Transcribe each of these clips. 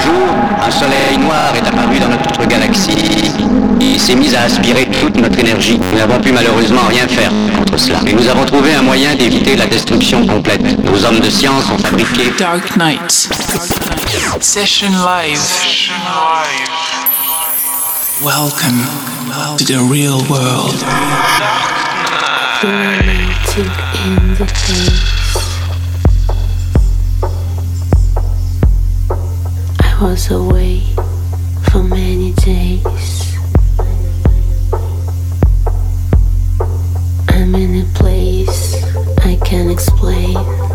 jour, un soleil noir est apparu dans notre galaxie et s'est mis à aspirer toute notre énergie. Nous n'avons pu malheureusement rien faire contre cela. Et nous avons trouvé un moyen d'éviter la destruction complète. Nos hommes de science ont fabriqué Dark Knight. Session live. Welcome to the real world. in the was away for many days. I'm in a place I can't explain.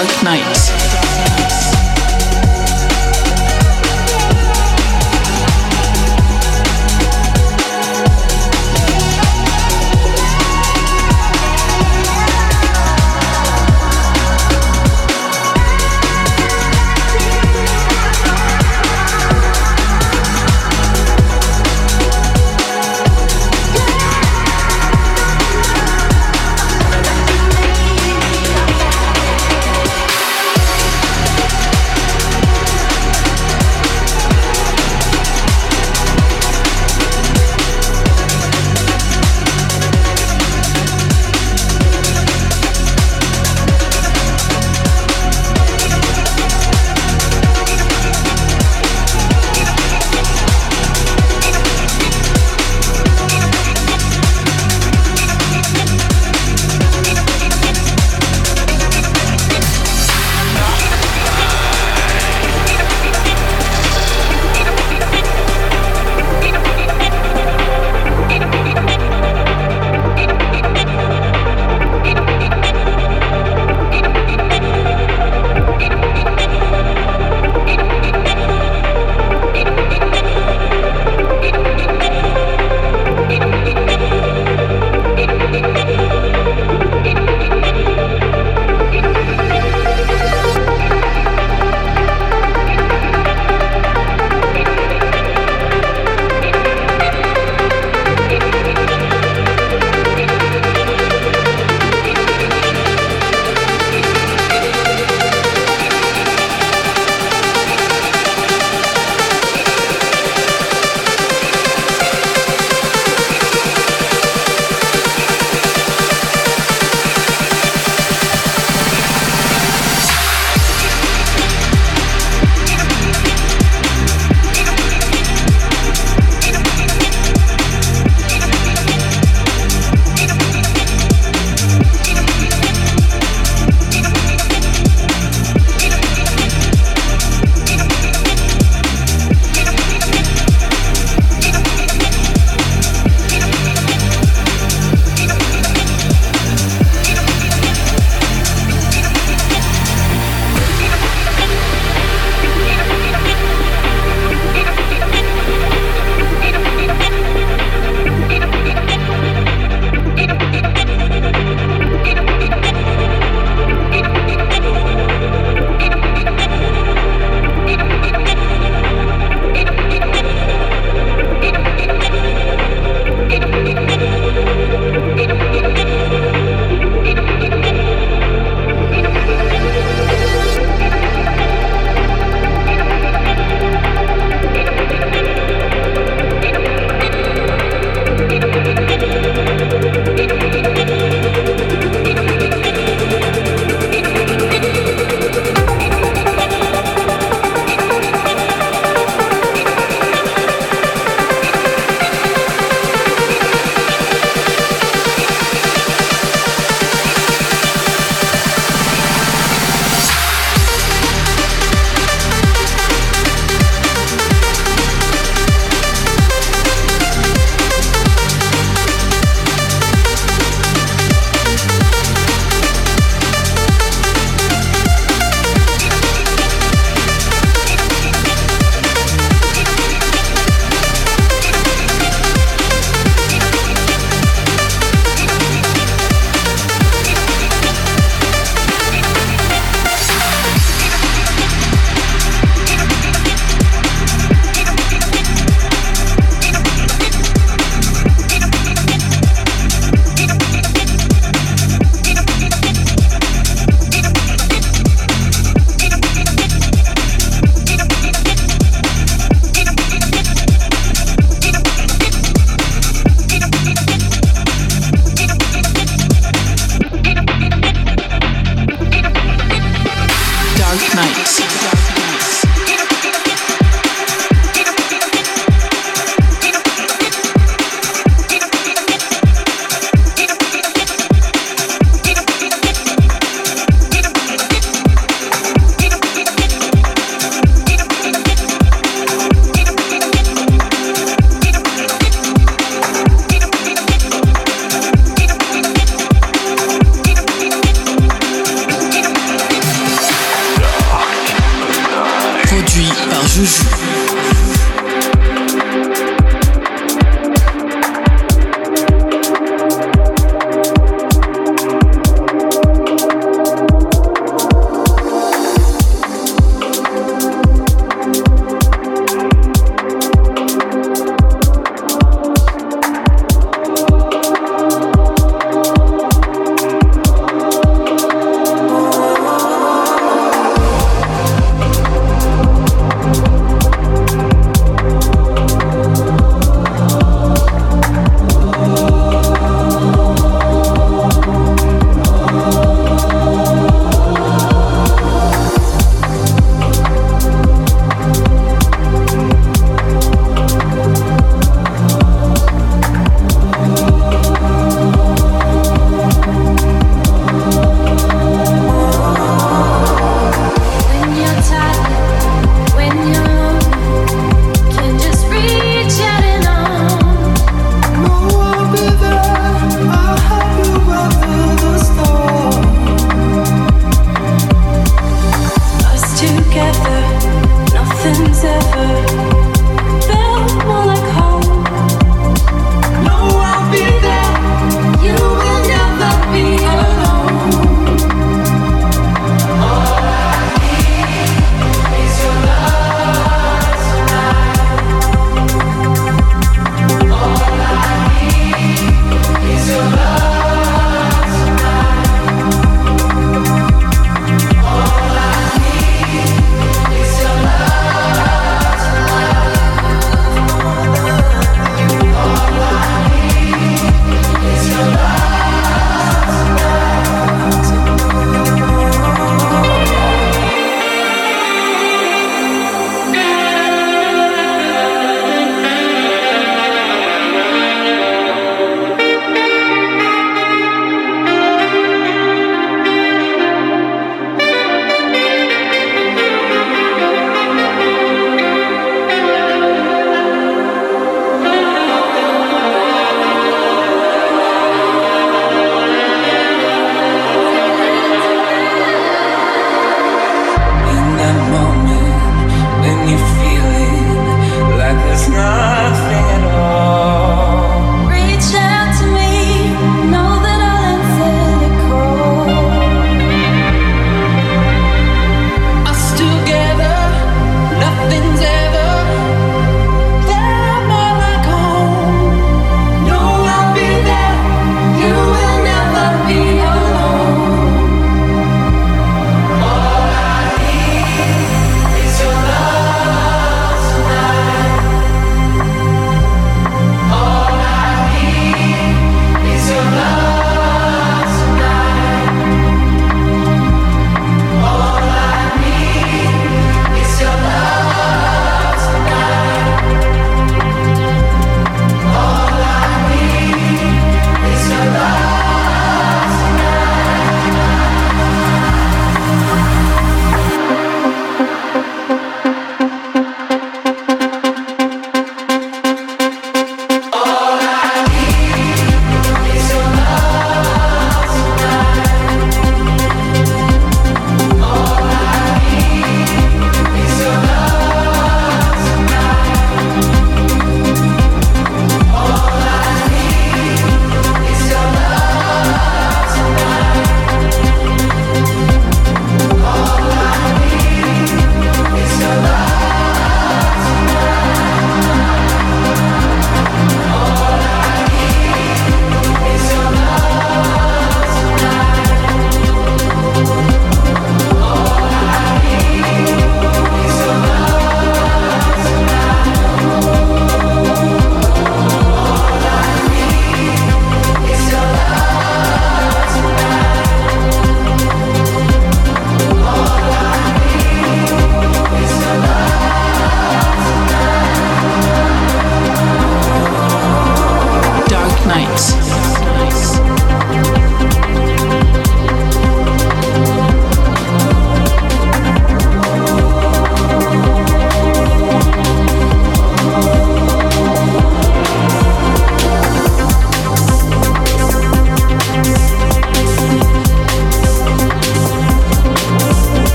Dark Night.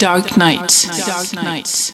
Dark Nights. Dark Nights.